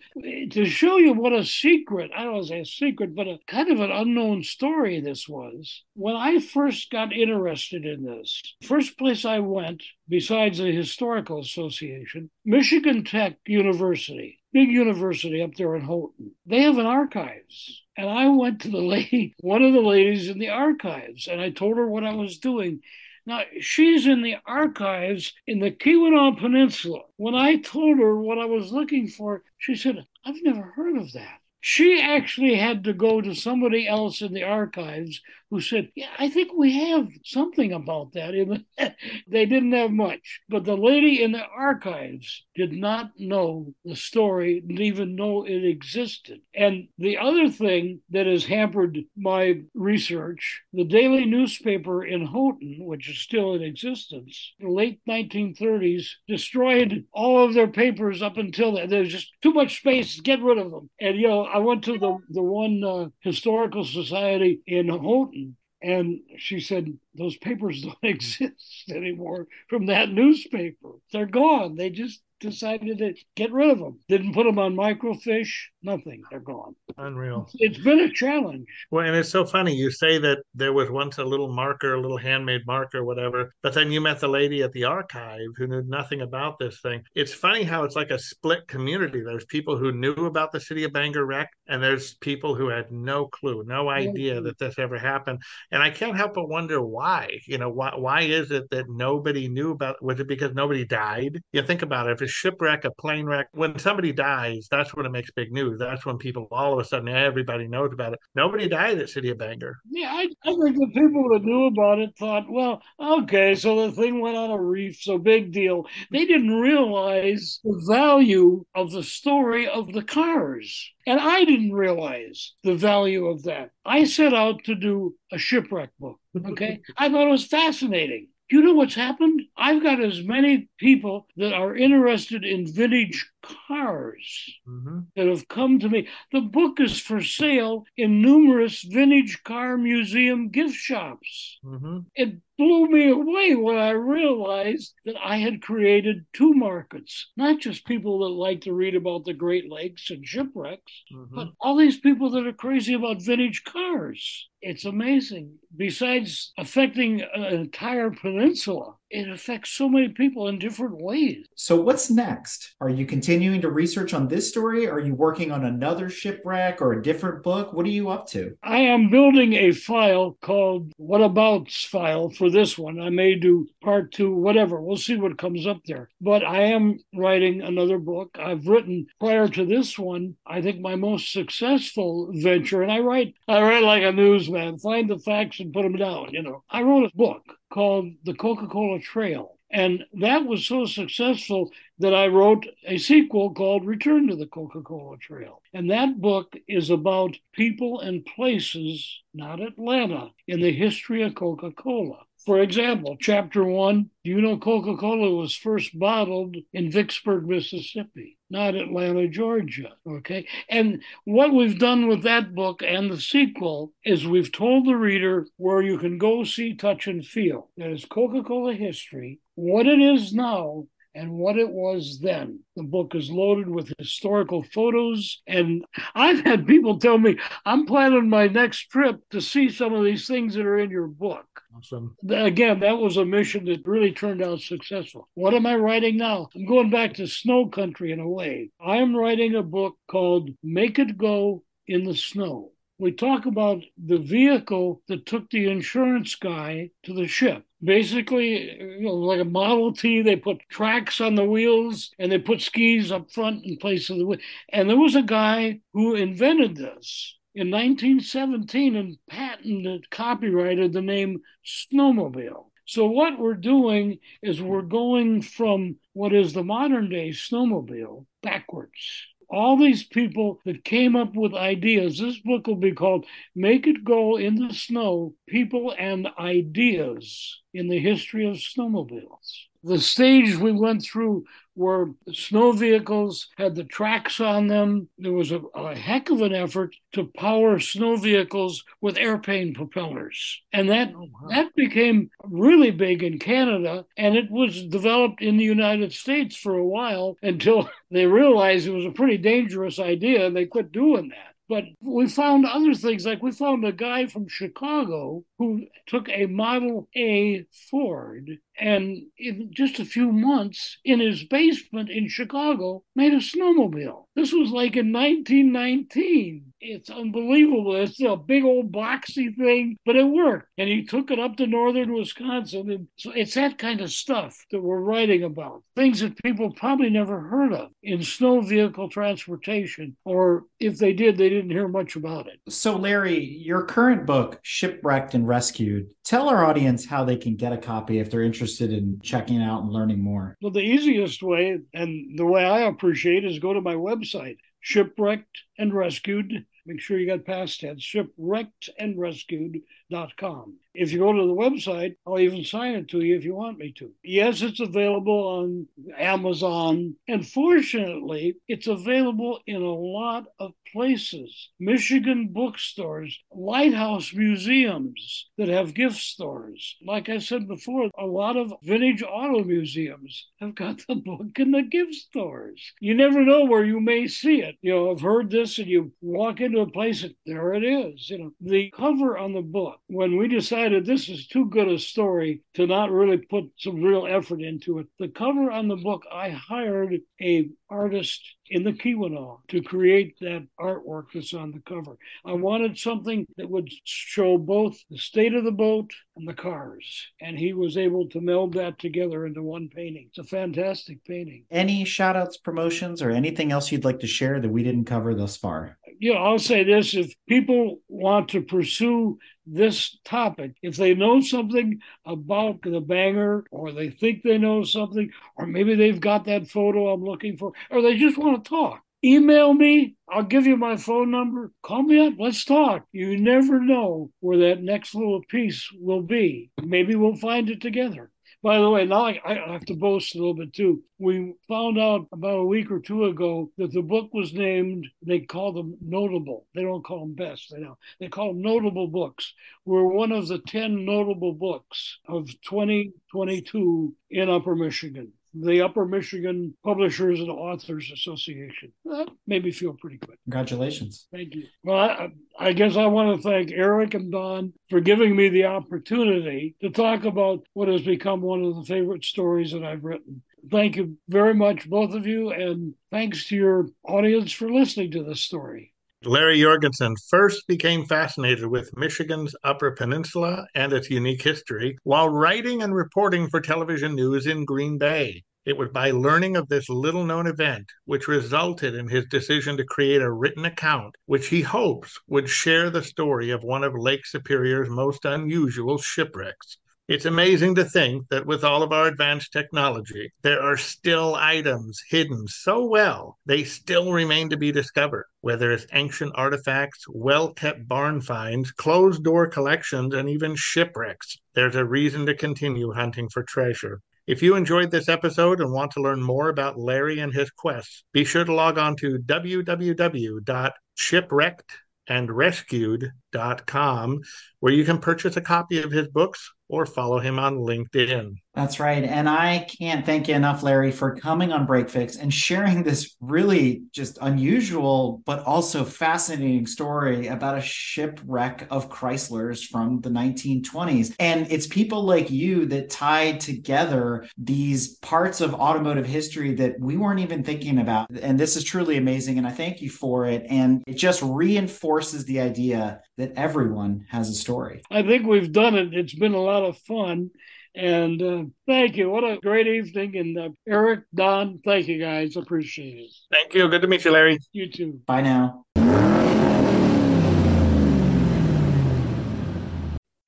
to show you what a secret, I don't want to say a secret, but a kind of an unknown story this was, when I first got interested in this, first place I went, besides the Historical Association, Michigan Tech University, big university up there in Houghton, they have an archives. And I went to the lady, one of the ladies in the archives, and I told her what I was doing. Now, she's in the archives in the Keweenaw Peninsula. When I told her what I was looking for, she said, I've never heard of that. She actually had to go to somebody else in the archives who said, Yeah, I think we have something about that. they didn't have much. But the lady in the archives did not know the story, didn't even know it existed. And the other thing that has hampered my research the daily newspaper in Houghton, which is still in existence, the late 1930s, destroyed all of their papers up until then. There's just too much space, get rid of them. And, you know, I went to the, the one uh, historical society in Houghton and she said, Those papers don't exist anymore from that newspaper. They're gone. They just decided to get rid of them. Didn't put them on microfiche, nothing. They're gone. Unreal. It's been a challenge. Well, and it's so funny. You say that there was once a little marker, a little handmade marker, whatever, but then you met the lady at the archive who knew nothing about this thing. It's funny how it's like a split community. There's people who knew about the city of Bangor wreck, and there's people who had no clue, no idea that this ever happened. And I can't help but wonder why. You know, why why is it that nobody knew about? Was it because nobody died? You think about it. If shipwreck, a plane wreck, when somebody dies, that's when it makes big news. That's when people all of a sudden everybody knows about it. Nobody died at City of Bangor. Yeah, I, I think the people that knew about it thought, well, okay, so the thing went on a reef, so big deal. They didn't realize the value of the story of the cars. And I didn't realize the value of that. I set out to do a shipwreck book. Okay. I thought it was fascinating. You know what's happened? I've got as many people that are interested in vintage cars Mm-hmm. that have come to me. The book is for sale in numerous vintage car museum gift shops. Mm-hmm. It blew me away when I realized that I had created two markets, not just people that like to read about the Great Lakes and shipwrecks, Mm-hmm. but all these people that are crazy about vintage cars. It's amazing. Besides affecting an entire peninsula, it affects so many people in different ways. So, what's next? Are you continuing to research on this story? Are you working on another shipwreck or a different book? What are you up to? I am building a file called What Abouts file for this one. I may do part two, whatever. We'll see what comes up there. But I am writing another book. I've written prior to this one, I think my most successful venture, and I write I write like a newsman, find the facts and put them down, you know. I wrote a book called The Coca-Cola Trail. And that was so successful that I wrote a sequel called Return to the Coca Cola Trail. And that book is about people and places, not Atlanta, in the history of Coca Cola. For example, chapter one, do you know Coca Cola was first bottled in Vicksburg, Mississippi, not Atlanta, Georgia? Okay. And what we've done with that book and the sequel is we've told the reader where you can go see, touch, and feel. That is Coca Cola history, what it is now, and what it was then. The book is loaded with historical photos, and I've had people tell me I'm planning my next trip to see some of these things that are in your book. Awesome. Again, that was a mission that really turned out successful. What am I writing now? I'm going back to snow country in a way. I am writing a book called Make It Go in the Snow we talk about the vehicle that took the insurance guy to the ship. Basically, you know, like a Model T, they put tracks on the wheels and they put skis up front in place of the wheel. And there was a guy who invented this in 1917 and patented, copyrighted the name snowmobile. So what we're doing is we're going from what is the modern day snowmobile backwards all these people that came up with ideas. This book will be called Make It Go in the Snow People and Ideas in the History of Snowmobiles. The stage we went through where snow vehicles had the tracks on them. There was a, a, heck of an effort to power snow vehicles with airplane propellers. And that oh, wow. that became really big in Canada and it was developed in the United States for a while until they realized it was a pretty dangerous idea and they quit doing that. But we found other things, like we found a guy from Chicago who took a Model A Ford and in just a few months in his basement in Chicago made a snowmobile. This was like in 1919. It's unbelievable. It's a big old boxy thing, but it worked. And he took it up to northern Wisconsin. And so it's that kind of stuff that we're writing about. Things that people probably never heard of in snow vehicle transportation, or if they did, they didn't hear much about it. So, Larry, your current book, Shipwrecked and Rescued, tell our audience how they can get a copy if they're interested in checking out and learning more. Well, the easiest way and the way I appreciate is go to my website, Shipwrecked and Rescued. Make sure you got past tense, shipwrecked and rescued.com. If you go to the website, I'll even sign it to you if you want me to. Yes, it's available on Amazon. And fortunately, it's available in a lot of places Michigan bookstores, lighthouse museums that have gift stores. Like I said before, a lot of vintage auto museums have got the book in the gift stores. You never know where you may see it. You know, I've heard this, and you walk into a place, and there it is. You know, the cover on the book, when we decided decided this is too good a story to not really put some real effort into it. The cover on the book, I hired a artist in the Keweenaw to create that artwork that's on the cover. I wanted something that would show both the state of the boat and the cars. And he was able to meld that together into one painting. It's a fantastic painting. Any shout outs, promotions, or anything else you'd like to share that we didn't cover thus far? You know, I'll say this if people want to pursue this topic, if they know something about the Bangor, or they think they know something, or maybe they've got that photo I'm looking for, or they just want to talk. Email me. I'll give you my phone number. Call me up. Let's talk. You never know where that next little piece will be. Maybe we'll find it together. By the way, now I, I, have to boast a little bit too. We found out about a week or two ago that the book was named, they call them notable. They don't call them best, they know. They call them notable books. We're one of the 10 notable books of 2022 in Upper Michigan the Upper Michigan Publishers and Authors Association. That made me feel pretty good. Congratulations. Thank you. Well, I, I guess I want to thank Eric and Don for giving me the opportunity to talk about what has become one of the favorite stories that I've written. Thank you very much, both of you, and thanks to your audience for listening to this story. Larry Jorgensen first became fascinated with Michigan's Upper Peninsula and its unique history while writing and reporting for television news in Green Bay. It was by learning of this little known event which resulted in his decision to create a written account, which he hopes would share the story of one of Lake Superior's most unusual shipwrecks. It's amazing to think that with all of our advanced technology, there are still items hidden so well, they still remain to be discovered, whether it's ancient artifacts, well kept barn finds, closed door collections, and even shipwrecks. There's a reason to continue hunting for treasure. If you enjoyed this episode and want to learn more about Larry and his quests, be sure to log on to www.shipwrecked and rescued.com, where you can purchase a copy of his books or follow him on LinkedIn. That's right. And I can't thank you enough, Larry, for coming on Break Fix and sharing this really just unusual, but also fascinating story about a shipwreck of Chryslers from the 1920s. And it's people like you that tied together these parts of automotive history that we weren't even thinking about. And this is truly amazing. And I thank you for it. And it just reinforces the idea that everyone has a story. I think we've done it. It's been a lot of fun. And uh, thank you. What a great evening. And uh, Eric, Don, thank you guys. Appreciate it. Thank you. Good to meet you, Larry. You too. Bye now.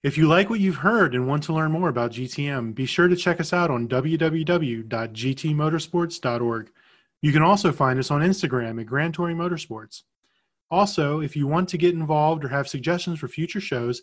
If you like what you've heard and want to learn more about GTM, be sure to check us out on www.gtmotorsports.org. You can also find us on Instagram at Grand Touring Motorsports. Also, if you want to get involved or have suggestions for future shows,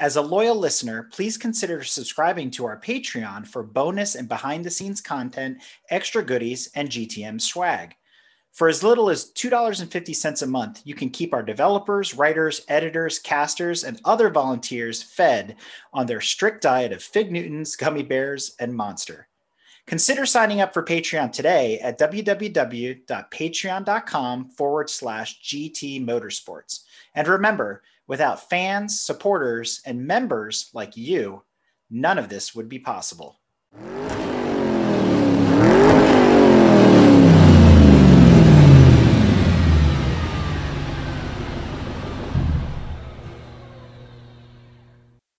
As a loyal listener, please consider subscribing to our Patreon for bonus and behind the scenes content, extra goodies, and GTM swag. For as little as $2.50 a month, you can keep our developers, writers, editors, casters, and other volunteers fed on their strict diet of Fig Newtons, gummy bears, and monster. Consider signing up for Patreon today at www.patreon.com forward slash GT Motorsports. And remember, Without fans, supporters, and members like you, none of this would be possible.